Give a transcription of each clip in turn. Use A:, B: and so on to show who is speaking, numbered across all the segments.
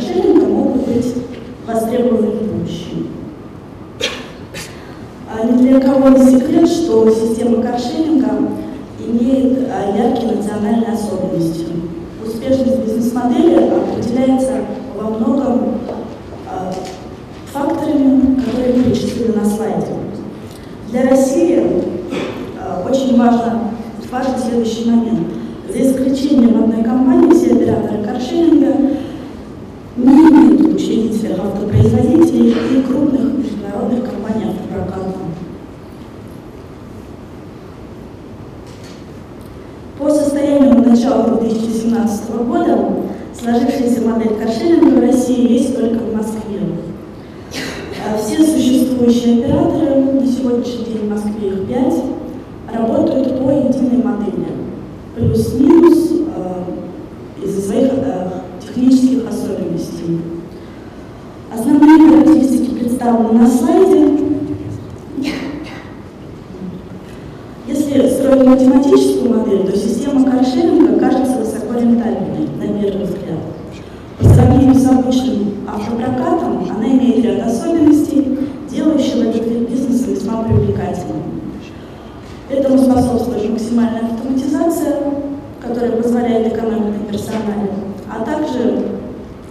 A: каршеринга могут быть востребованы в будущем. А Ни для кого не секрет, что система каршеринга имеет а, яркие национальные особенности. Успешность бизнес-модели определяется во многом а, факторами, которые перечислены на слайде. Для России а, очень важно, важен следующий момент. За исключением одной компании, все операторы каршеринга учредителей автопроизводителей и крупных международных компаний автопроката. По состоянию на начало 2017 года сложившаяся модель каршеринга в России есть только в Москве. А Все существующие операторы, на сегодняшний день в Москве их 5, работают по единой модели. Плюс-минус э, из-за своих э, технических особенностей. Представлены на слайде. Если строить математическую модель, то система каршеринга кажется высоко рентабельной, на первый взгляд. По сравнению с обычным автопрокатом, она имеет ряд особенностей, делающих этот вид бизнеса весьма привлекательным. Этому способствует максимальная автоматизация, которая позволяет экономить на персонале, а также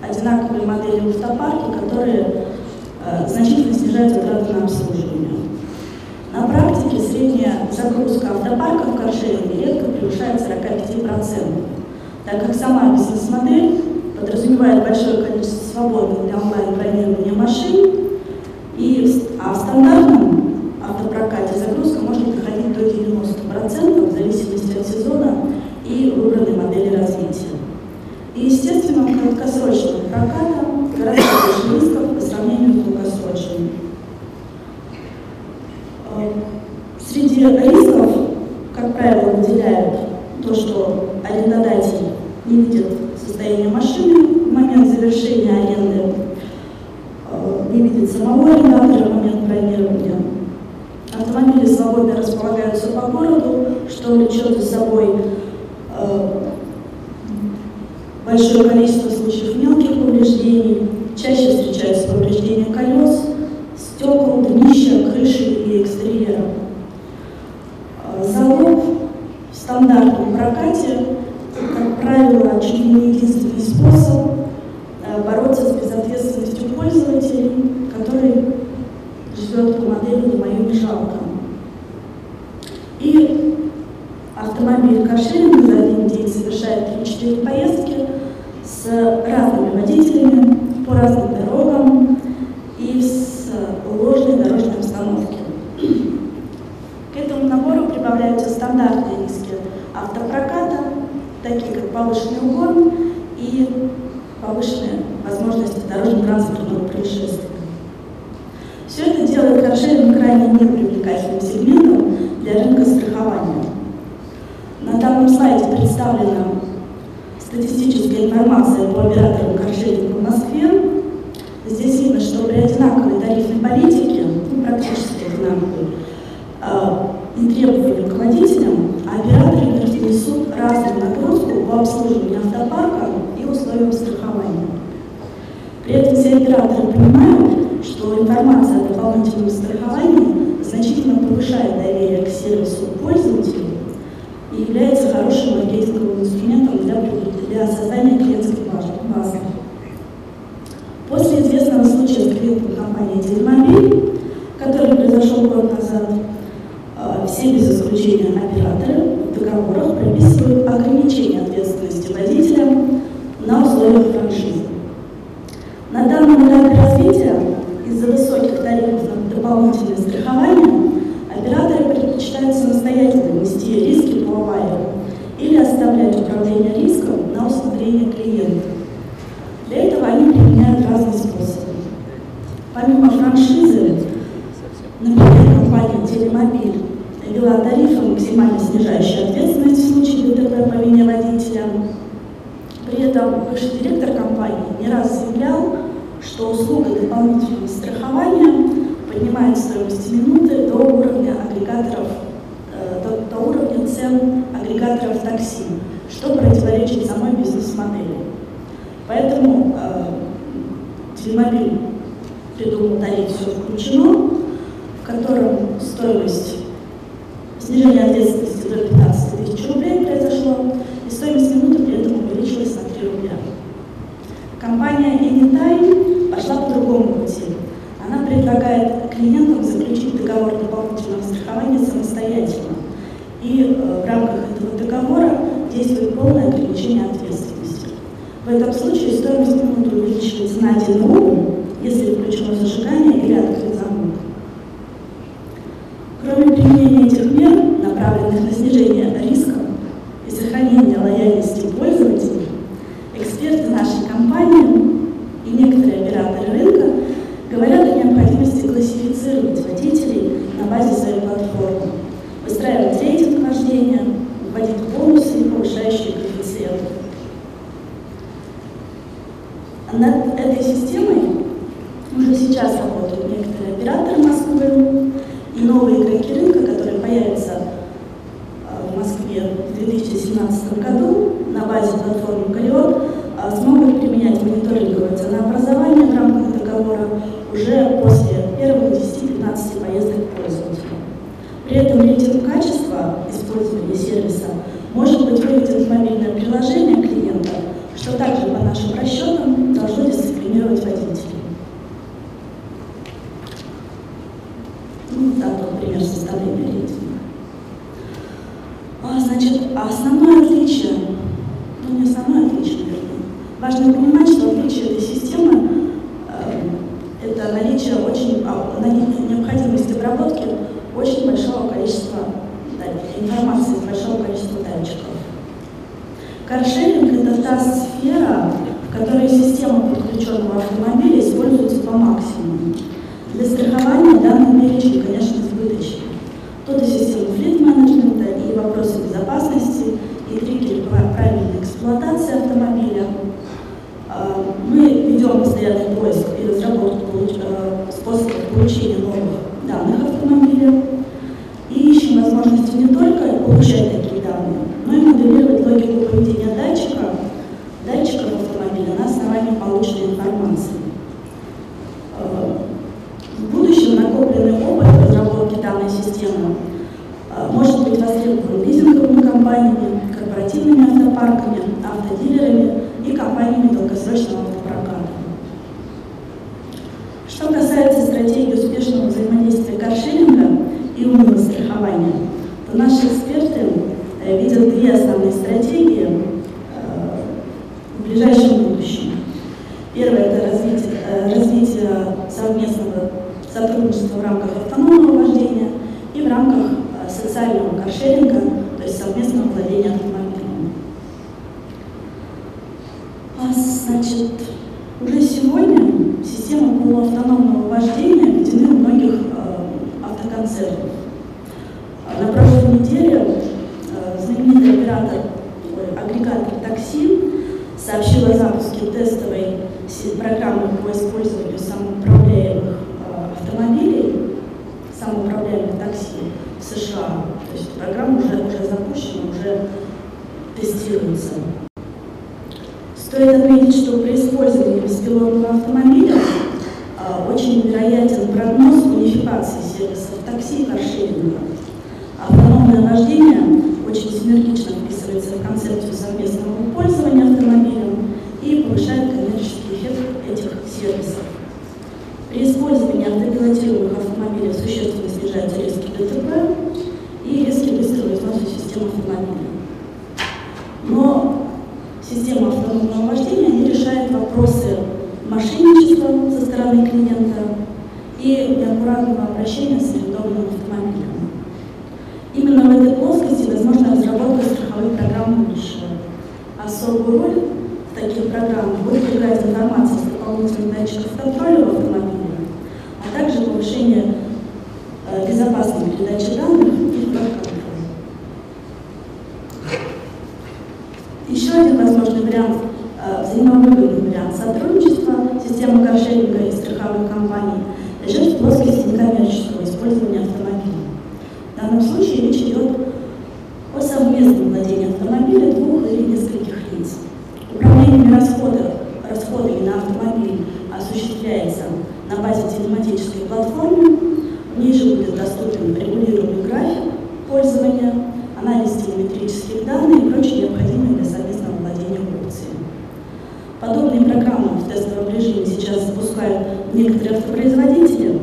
A: одинаковые модели в которые значительно снижают затраты на обслуживание. На практике средняя загрузка автопарка в каршеринге редко превышает 45%, так как сама бизнес-модель подразумевает большое количество свободных для онлайн-бронирования машин, и, в- а в стандартном автопрокате загрузка может доходить до 90% в зависимости от сезона и выбранной модели развития. И, естественно, у краткосрочного проката гораздо больше рисков по сравнению с долгосрочным. Э, Среди рисков, как правило, выделяют то, что арендодатель не видит состояние машины в момент завершения аренды, э, не видит самого арендатора в момент бронирования. Автомобили свободно располагаются по городу, что влечет за собой э, большое количество случаев мелких повреждений, чаще встречаются повреждения колес, стекол, днища, крыши и экстерьера. Залог в стандартном прокате, как правило, чуть ли не единственный способ э, бороться с безответственностью пользователей, который живет по модели «не мое, не жалко». И автомобиль каршеринга за один день совершает 3-4 поездки с разными водителями по разным дорогам и с ложной дорожной обстановке. К этому набору прибавляются стандартные риски автопроката, такие как повышенный угон и повышенные возможности дорожно-транспортного происшествия. Все это делает каршеринг крайне непривлекательным сегментом для рынка страхования. На данном слайде представлена статистическая информация по операторам каршеринга в Москве. Здесь видно, что при одинаковой тарифной политике, ну, практически одинаковой, э, и требованиям к водителям, операторы несут разную нагрузку по обслуживанию автопарка и условиям страхования. При этом все операторы понимают, что информация о дополнительном страховании значительно повышает доверие к сервису пользователей и является хорошим маркетинговым инструментом для, для создания клиентской базы. После известного случая с клиентом компании «Телемобиль», который произошел год назад, э, все без исключения операторы в договорах прописывают ограничение ответственности водителя на условиях франшизы. На данном на дополнительное страхование операторы предпочитают самостоятельно нести риски по авариям или оставлять управление риском на усмотрение клиента. Для этого они применяют разные способы. Помимо франшизы, например, компания «Телемобиль» ввела тарифы, максимально снижающие ответственность в случае ДТП по вине водителя. При этом бывший директор компании не раз заявлял, что услуга дополнительного страхования поднимает стоимость минуты до уровня агрегаторов, э, до, до уровня цен агрегаторов такси, что противоречит самой бизнес-модели. Поэтому э, Телемобиль придумал тариф «Все включено», в котором стоимость снижения ответственности до 15 тысяч рублей произошло, и стоимость минуты при этом увеличилась на 3 рубля. Компания Anytime пошла по другому пути. Она предлагает клиентам заключить договор дополнительного страхования самостоятельно. И э, в рамках этого договора действует полное ограничение ответственности. В этом случае стоимость минуты увеличивается на 1 рубль, если включено зажигание или открыт замок. Кроме применения этих мер, направленных на снижение риска и сохранение лояльности пользователей, эксперты нашей компании и некоторые операторы рынка говорят о необходимости классифицировать водителей на базе своей платформы, выстраивать рейтинг вождения, вводить бонусы и повышающие коэффициенты. Над этой системой уже сейчас работают некоторые операторы Москвы и новые игроки рынка, которые появятся э, в Москве в 2017 году на базе платформы Галиот, э, смогут применять мониторинговое ценообразование в рамках договора уже после первых 10-15 поездок пользователя. При этом рейтинг качества использования сервиса может быть выведен в мобильное приложение клиента, что также по нашим расчетам должно дисциплинировать водителей. Ну, да, например, составления рейтинга. А, значит, основное отличие, ну не основное отличие, наверное, важно понимать, что отличие этой системы э, это наличие очень, а, необходимость обработки очень большого количества информации, большого количества датчиков. Каршеринг – это та сфера, в которой система подключенного автомобиля используется по максимуму. Для страхования данный перечень, конечно, избыточен. Тут и система флит-менеджмента, и вопросы безопасности, и триггеры правильной эксплуатации автомобиля. А, мы ведем постоянный поиск и разработку э, способов получения новых данных автомобиля и ищем возможности не только получать такие данные, но и моделировать логику поведения датчика, датчиков автомобиля основании полученной информации. Э, в будущем накопленный опыт разработки данной системы э, может быть востребован лизинговыми компаниями, корпоративными автопарками, автодилерами и компаниями долгосрочного автопроката. Что касается стратегии успешного взаимодействия каршеринга и умного страхования, то наши эксперты э, видят две основные стратегии в ближайшем будущем. Первое – это развитие, развитие совместного сотрудничества в рамках автономного вождения и в рамках э, социального каршеринга, то есть совместного владения автомобилем. беспилотного автомобиля, а, очень вероятен прогноз унификации сервисов такси и каршеринга. Автономное вождение очень синергично вписывается в концепцию совместного пользования автомобилем и повышает коммерческий эффект этих сервисов. При использовании автопилотируемых автомобилей существенно снижается риски ДТП и риски быстрого износа системы автомобиля. Но система автономного вождения не решает вопросы мошенничества со стороны клиента и неаккуратного обращения с арендованным автомобилем. Именно в этой плоскости возможно разработка страховых программ будущего. Особую роль в таких программах будет играть информация с дополнительных датчиков контроля в автомобиле, а также повышение э, безопасной передачи данных и контроля. Еще один возможный вариант, э, взаимовыгодный вариант сотрудничества системы каршеринга и страховых компаний лежит в плоскости некоммерческого использования автомобиля. В данном случае речь идет о совместном владении автомобиля двух или нескольких лиц. Управление расходов, расходами на автомобиль осуществляется на базе телематической платформы. В ней же будет доступен регулируемый график пользования, анализ телеметрических данных и прочие необходимые для совместного владения опциями. Подобные программы в тестовом режиме сейчас запускают некоторые автопроизводители.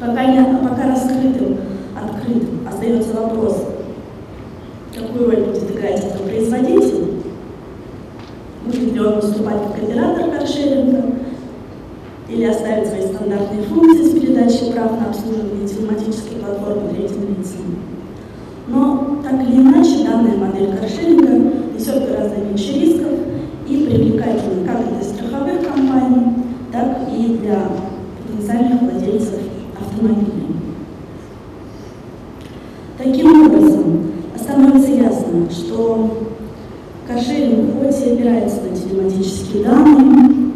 A: Пока, не, пока раскрытым, открытым остается вопрос, какую роль будет играть автопроизводитель, будет ли он выступать как оператор каршеринга, или оставить свои стандартные функции с передачей прав на обслуживание телематической платформы третьим лицам. Но так или иначе, данная модель каршеринга несет гораздо меньше рисков и привлекательна как для страховых компаний, так и для потенциальных владельцев автомобилей. Таким образом, становится ясно, что каршеринг хоть и опирается на телематические данные,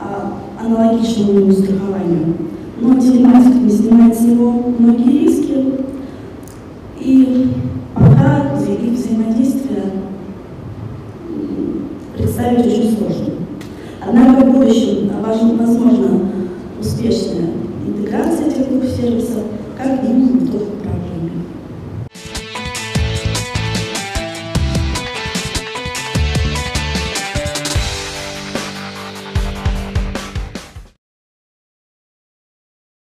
A: а аналогичному страхованию, но телематика не снимает с него многие риски, и пока их взаимодействие представить очень сложно. Однако в будущем возможно успешная интеграция этих